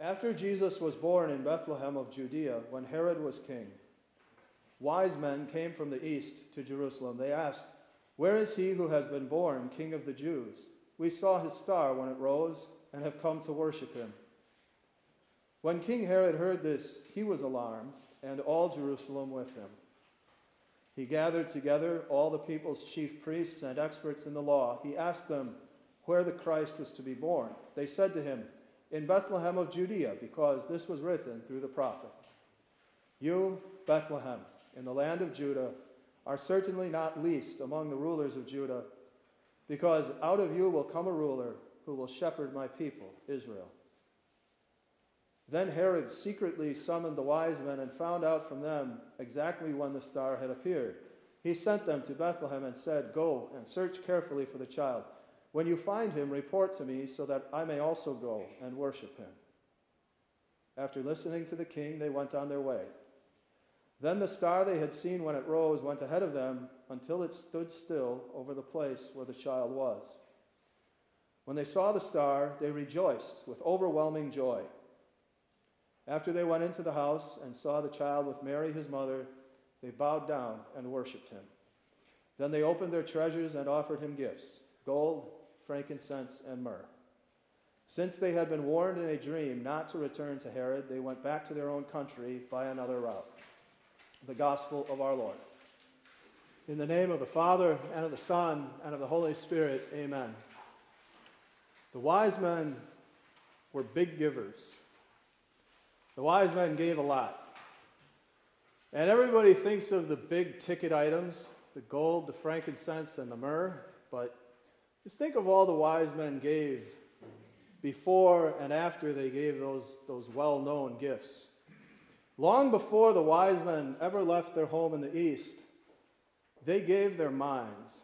After Jesus was born in Bethlehem of Judea, when Herod was king, wise men came from the east to Jerusalem. They asked, Where is he who has been born king of the Jews? We saw his star when it rose and have come to worship him. When King Herod heard this, he was alarmed, and all Jerusalem with him. He gathered together all the people's chief priests and experts in the law. He asked them where the Christ was to be born. They said to him, In Bethlehem of Judea, because this was written through the prophet. You, Bethlehem, in the land of Judah, are certainly not least among the rulers of Judah, because out of you will come a ruler who will shepherd my people, Israel. Then Herod secretly summoned the wise men and found out from them exactly when the star had appeared. He sent them to Bethlehem and said, Go and search carefully for the child. When you find him, report to me so that I may also go and worship him. After listening to the king, they went on their way. Then the star they had seen when it rose went ahead of them until it stood still over the place where the child was. When they saw the star, they rejoiced with overwhelming joy. After they went into the house and saw the child with Mary, his mother, they bowed down and worshipped him. Then they opened their treasures and offered him gifts gold, frankincense, and myrrh. Since they had been warned in a dream not to return to Herod, they went back to their own country by another route. The Gospel of our Lord. In the name of the Father, and of the Son, and of the Holy Spirit, amen. The wise men were big givers. The wise men gave a lot. And everybody thinks of the big ticket items the gold, the frankincense, and the myrrh. But just think of all the wise men gave before and after they gave those, those well known gifts. Long before the wise men ever left their home in the east, they gave their minds,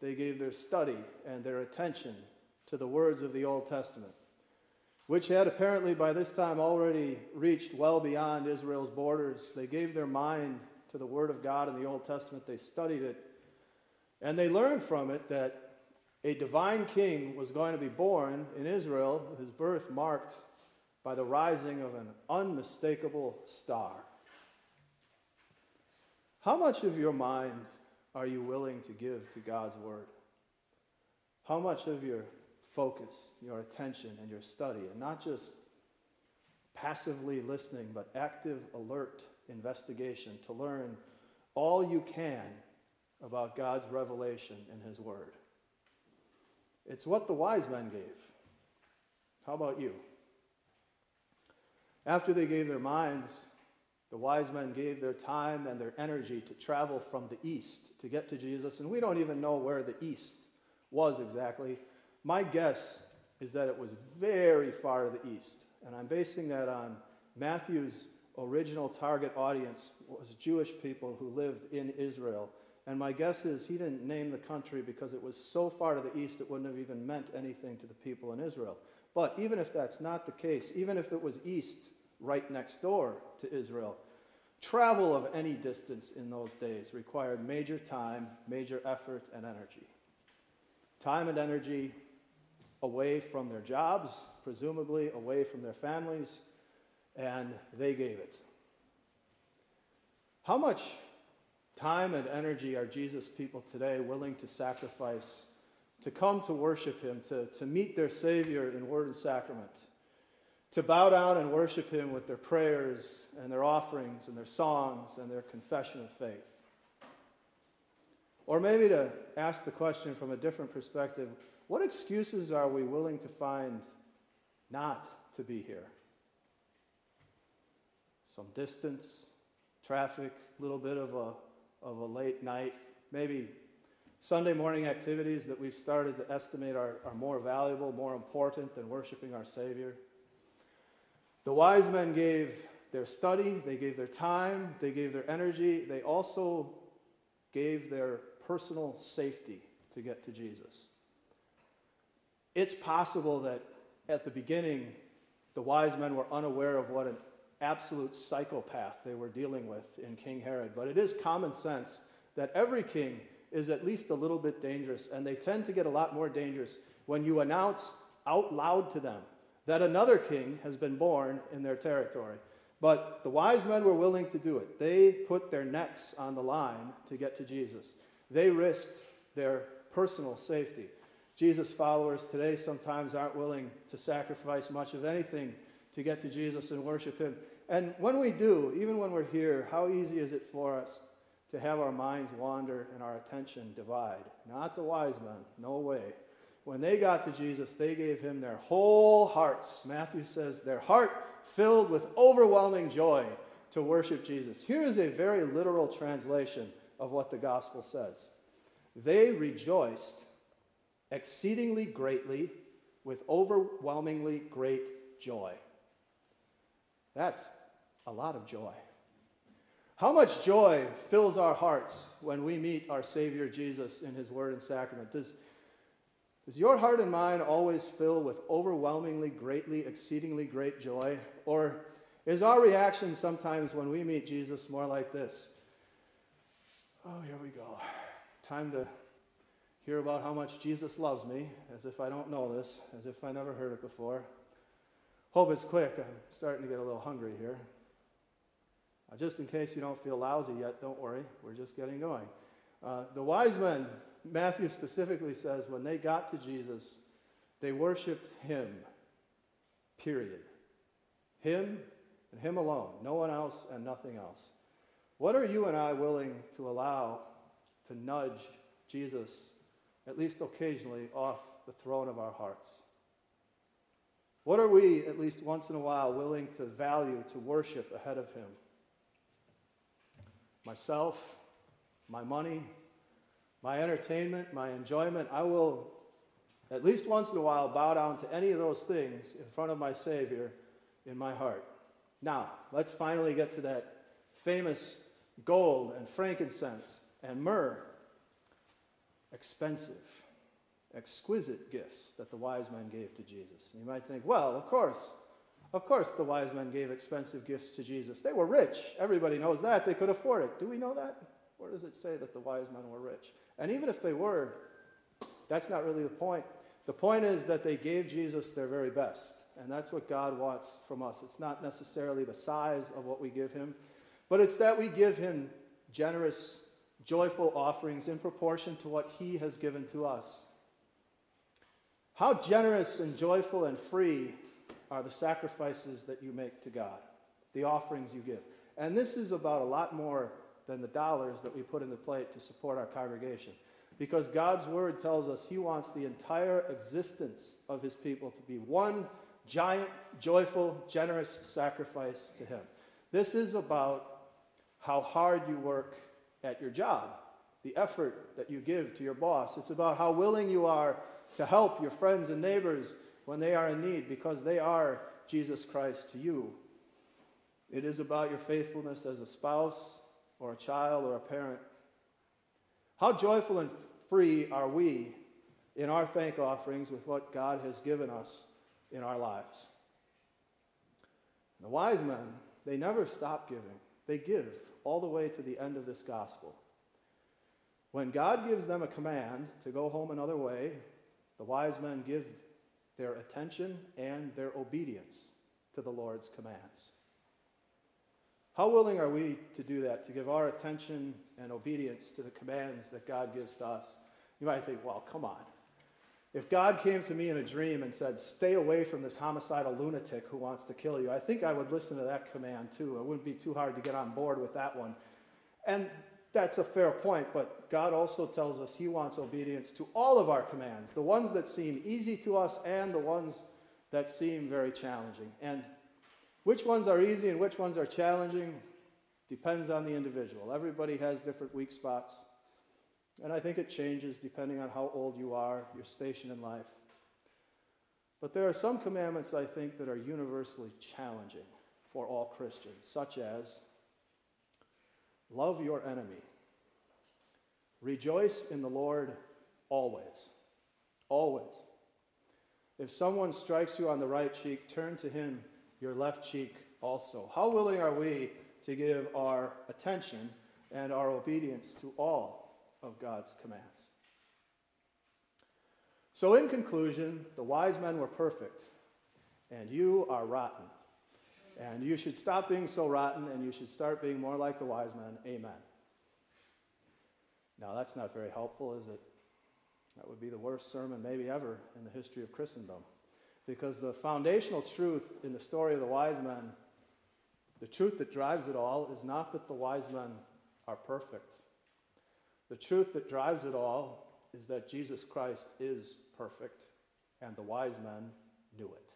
they gave their study and their attention to the words of the Old Testament which had apparently by this time already reached well beyond Israel's borders. They gave their mind to the Word of God in the Old Testament, they studied it, and they learned from it that a divine king was going to be born in Israel, his birth marked by the rising of an unmistakable star. How much of your mind are you willing to give to God's Word? How much of your focus, your attention, and your study, and not just passively listening, but active, alert investigation to learn all you can about God's revelation in His Word. It's what the wise men gave. How about you? After they gave their minds, the wise men gave their time and their energy to travel from the east to get to Jesus, and we don't even know where the east was exactly. My guess is that it was very far to the east, and I'm basing that on Matthew's original target audience was Jewish people who lived in Israel. And my guess is he didn't name the country because it was so far to the east it wouldn't have even meant anything to the people in Israel. But even if that's not the case, even if it was east right next door to Israel, travel of any distance in those days required major time, major effort, and energy. Time and energy away from their jobs, presumably away from their families, and they gave it. How much time and energy are Jesus people today willing to sacrifice to come to worship Him, to, to meet their Savior in word and sacrament, to bow down and worship Him with their prayers and their offerings and their songs and their confession of faith? Or maybe to ask the question from a different perspective what excuses are we willing to find not to be here? Some distance, traffic, a little bit of a, of a late night, maybe Sunday morning activities that we've started to estimate are, are more valuable, more important than worshiping our Savior. The wise men gave their study, they gave their time, they gave their energy, they also gave their personal safety to get to Jesus. It's possible that at the beginning, the wise men were unaware of what an absolute psychopath they were dealing with in King Herod. But it is common sense that every king is at least a little bit dangerous, and they tend to get a lot more dangerous when you announce out loud to them that another king has been born in their territory. But the wise men were willing to do it. They put their necks on the line to get to Jesus. They risked their personal safety. Jesus' followers today sometimes aren't willing to sacrifice much of anything to get to Jesus and worship Him. And when we do, even when we're here, how easy is it for us to have our minds wander and our attention divide? Not the wise men, no way. When they got to Jesus, they gave him their whole hearts. Matthew says, their heart filled with overwhelming joy to worship Jesus. Here is a very literal translation of what the gospel says. They rejoiced exceedingly greatly with overwhelmingly great joy. That's a lot of joy. How much joy fills our hearts when we meet our Savior Jesus in His Word and Sacrament? Does, does your heart and mind always fill with overwhelmingly, greatly, exceedingly great joy? Or is our reaction sometimes when we meet Jesus more like this? Oh, here we go. Time to hear about how much Jesus loves me, as if I don't know this, as if I never heard it before. Hope it's quick. I'm starting to get a little hungry here. Uh, just in case you don't feel lousy yet, don't worry. We're just getting going. Uh, the wise men, Matthew specifically says, when they got to Jesus, they worshiped him, period. Him and him alone, no one else and nothing else. What are you and I willing to allow to nudge Jesus, at least occasionally, off the throne of our hearts? What are we, at least once in a while, willing to value, to worship ahead of Him? Myself, my money, my entertainment, my enjoyment. I will, at least once in a while, bow down to any of those things in front of my Savior in my heart. Now, let's finally get to that famous gold and frankincense and myrrh. Expensive, exquisite gifts that the wise men gave to Jesus. And you might think, well, of course, of course the wise men gave expensive gifts to Jesus. They were rich. Everybody knows that. They could afford it. Do we know that? Where does it say that the wise men were rich? And even if they were, that's not really the point. The point is that they gave Jesus their very best. And that's what God wants from us. It's not necessarily the size of what we give Him, but it's that we give Him generous, joyful offerings in proportion to what He has given to us. How generous and joyful and free are the sacrifices that you make to God, the offerings you give. And this is about a lot more than the dollars that we put in the plate to support our congregation. Because God's word tells us He wants the entire existence of His people to be one giant, joyful, generous sacrifice to Him. This is about how hard you work at your job, the effort that you give to your boss. It's about how willing you are to help your friends and neighbors when they are in need because they are Jesus Christ to you. It is about your faithfulness as a spouse or a child or a parent. How joyful and free are we in our thank offerings with what God has given us in our lives? The wise men, they never stop giving, they give all the way to the end of this gospel. When God gives them a command to go home another way, the wise men give their attention and their obedience to the Lord's commands. How willing are we to do that, to give our attention and obedience to the commands that God gives to us? You might think, well, come on. If God came to me in a dream and said, stay away from this homicidal lunatic who wants to kill you, I think I would listen to that command too. It wouldn't be too hard to get on board with that one. And that's a fair point, but God also tells us He wants obedience to all of our commands, the ones that seem easy to us and the ones that seem very challenging. And which ones are easy and which ones are challenging depends on the individual. Everybody has different weak spots. And I think it changes depending on how old you are, your station in life. But there are some commandments, I think, that are universally challenging for all Christians, such as love your enemy, rejoice in the Lord always. Always. If someone strikes you on the right cheek, turn to him your left cheek also. How willing are we to give our attention and our obedience to all of God's commands? So, in conclusion, the wise men were perfect, and you are rotten. And you should stop being so rotten, and you should start being more like the wise men. Amen. Now, that's not very helpful, is it? That would be the worst sermon, maybe ever, in the history of Christendom. Because the foundational truth in the story of the wise men, the truth that drives it all, is not that the wise men are perfect. The truth that drives it all is that Jesus Christ is perfect, and the wise men knew it.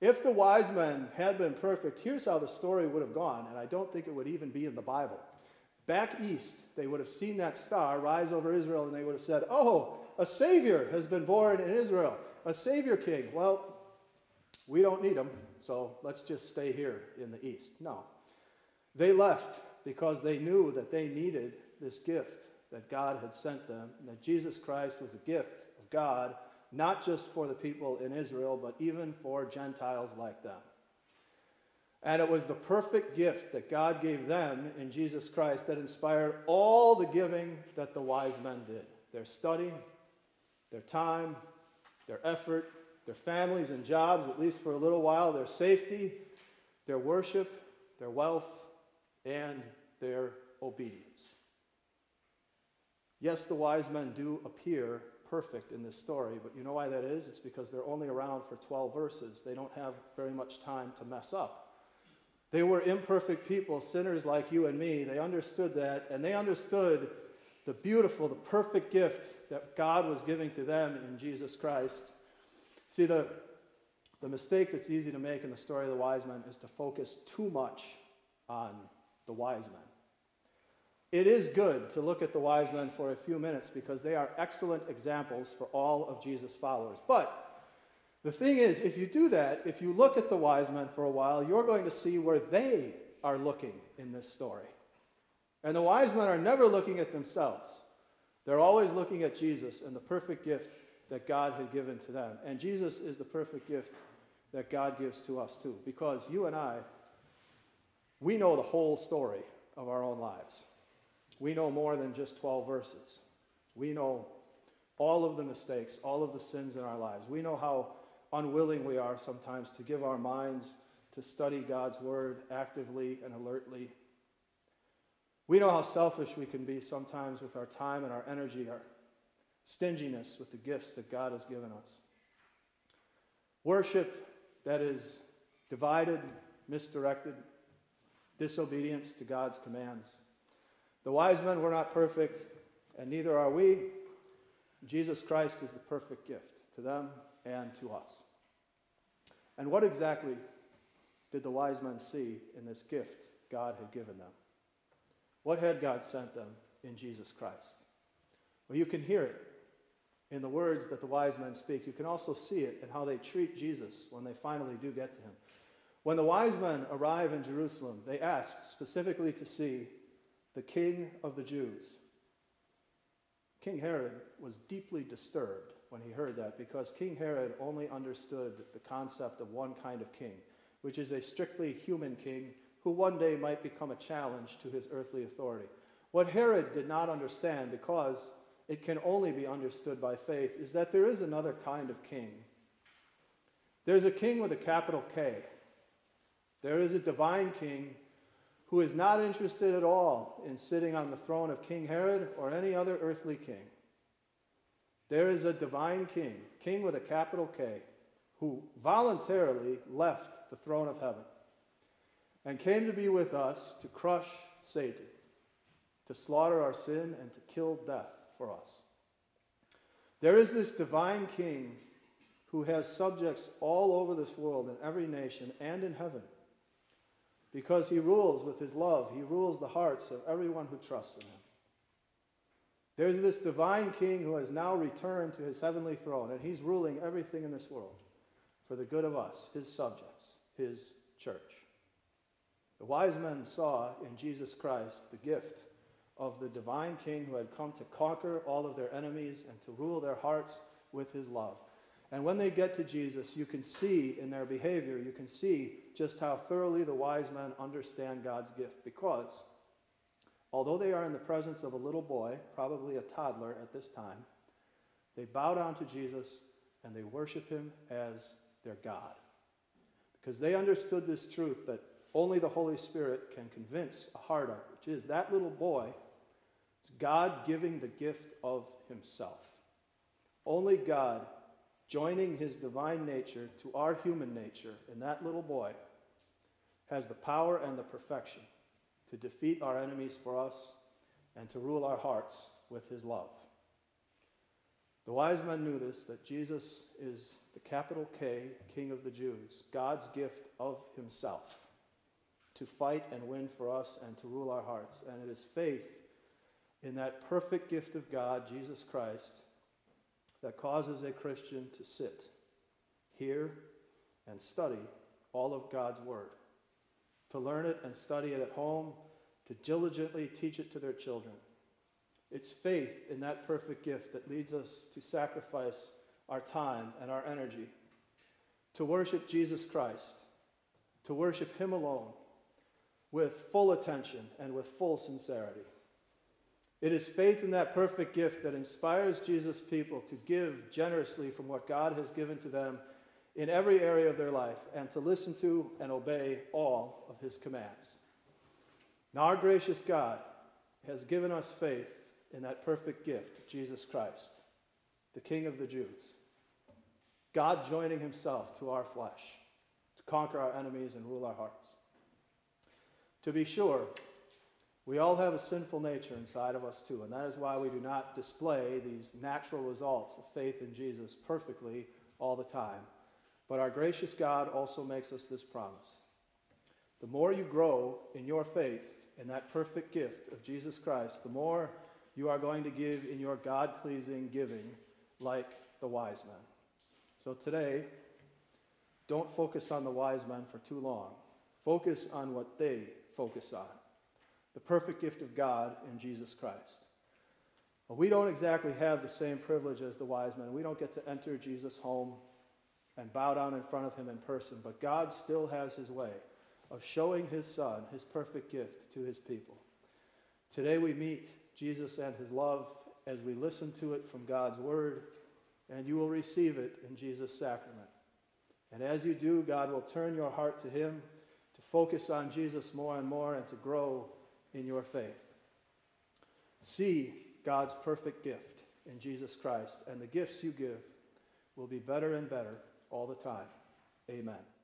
If the wise men had been perfect, here's how the story would have gone, and I don't think it would even be in the Bible. Back east, they would have seen that star rise over Israel, and they would have said, Oh, a Savior has been born in Israel, a Savior King. Well, we don't need him, so let's just stay here in the east. No. They left because they knew that they needed this gift that God had sent them, and that Jesus Christ was a gift of God, not just for the people in Israel, but even for Gentiles like them. And it was the perfect gift that God gave them in Jesus Christ that inspired all the giving that the wise men did their study, their time, their effort, their families and jobs, at least for a little while, their safety, their worship, their wealth, and their obedience. Yes, the wise men do appear perfect in this story, but you know why that is? It's because they're only around for 12 verses. They don't have very much time to mess up. They were imperfect people, sinners like you and me. They understood that, and they understood the beautiful, the perfect gift that God was giving to them in Jesus Christ. See, the, the mistake that's easy to make in the story of the wise men is to focus too much on the wise men. It is good to look at the wise men for a few minutes because they are excellent examples for all of Jesus' followers. But the thing is, if you do that, if you look at the wise men for a while, you're going to see where they are looking in this story. And the wise men are never looking at themselves, they're always looking at Jesus and the perfect gift that God had given to them. And Jesus is the perfect gift that God gives to us too, because you and I, we know the whole story of our own lives. We know more than just 12 verses. We know all of the mistakes, all of the sins in our lives. We know how unwilling we are sometimes to give our minds to study God's word actively and alertly. We know how selfish we can be sometimes with our time and our energy, our stinginess with the gifts that God has given us. Worship that is divided, misdirected, disobedience to God's commands. The wise men were not perfect, and neither are we. Jesus Christ is the perfect gift to them and to us. And what exactly did the wise men see in this gift God had given them? What had God sent them in Jesus Christ? Well, you can hear it in the words that the wise men speak. You can also see it in how they treat Jesus when they finally do get to him. When the wise men arrive in Jerusalem, they ask specifically to see the king of the Jews. King Herod was deeply disturbed when he heard that because King Herod only understood the concept of one kind of king, which is a strictly human king who one day might become a challenge to his earthly authority. What Herod did not understand, because it can only be understood by faith, is that there is another kind of king. There's a king with a capital K. There is a divine king who is not interested at all in sitting on the throne of King Herod or any other earthly king. There is a divine king, king with a capital K, who voluntarily left the throne of heaven and came to be with us to crush Satan, to slaughter our sin, and to kill death for us. There is this divine king who has subjects all over this world, in every nation, and in heaven because he rules with his love. He rules the hearts of everyone who trusts in him. There's this divine king who has now returned to his heavenly throne, and he's ruling everything in this world for the good of us, his subjects, his church. The wise men saw in Jesus Christ the gift of the divine king who had come to conquer all of their enemies and to rule their hearts with his love. And when they get to Jesus, you can see in their behavior, you can see just how thoroughly the wise men understand God's gift. Because although they are in the presence of a little boy, probably a toddler at this time, they bow down to Jesus and they worship him as their God. because they understood this truth that only the Holy Spirit can convince a heart of, which is that little boy is God giving the gift of himself. Only God joining his divine nature to our human nature in that little boy has the power and the perfection to defeat our enemies for us and to rule our hearts with his love. The wise men knew this that Jesus is the capital K, King of the Jews, God's gift of himself to fight and win for us and to rule our hearts. And it is faith in that perfect gift of God, Jesus Christ, that causes a Christian to sit, hear, and study all of God's Word, to learn it and study it at home, to diligently teach it to their children. It's faith in that perfect gift that leads us to sacrifice our time and our energy to worship Jesus Christ, to worship Him alone with full attention and with full sincerity. It is faith in that perfect gift that inspires Jesus' people to give generously from what God has given to them in every area of their life and to listen to and obey all of His commands. Now, our gracious God has given us faith in that perfect gift, Jesus Christ, the King of the Jews. God joining himself to our flesh to conquer our enemies and rule our hearts. To be sure, we all have a sinful nature inside of us too, and that is why we do not display these natural results of faith in Jesus perfectly all the time. But our gracious God also makes us this promise. The more you grow in your faith in that perfect gift of Jesus Christ, the more you are going to give in your God pleasing giving like the wise men. So today, don't focus on the wise men for too long. Focus on what they focus on the perfect gift of God in Jesus Christ. We don't exactly have the same privilege as the wise men. We don't get to enter Jesus' home and bow down in front of him in person, but God still has his way of showing his son, his perfect gift, to his people. Today we meet Jesus and his love as we listen to it from God's word, and you will receive it in Jesus' sacrament. And as you do, God will turn your heart to him to focus on Jesus more and more and to grow in your faith. See God's perfect gift in Jesus Christ, and the gifts you give will be better and better all the time. Amen.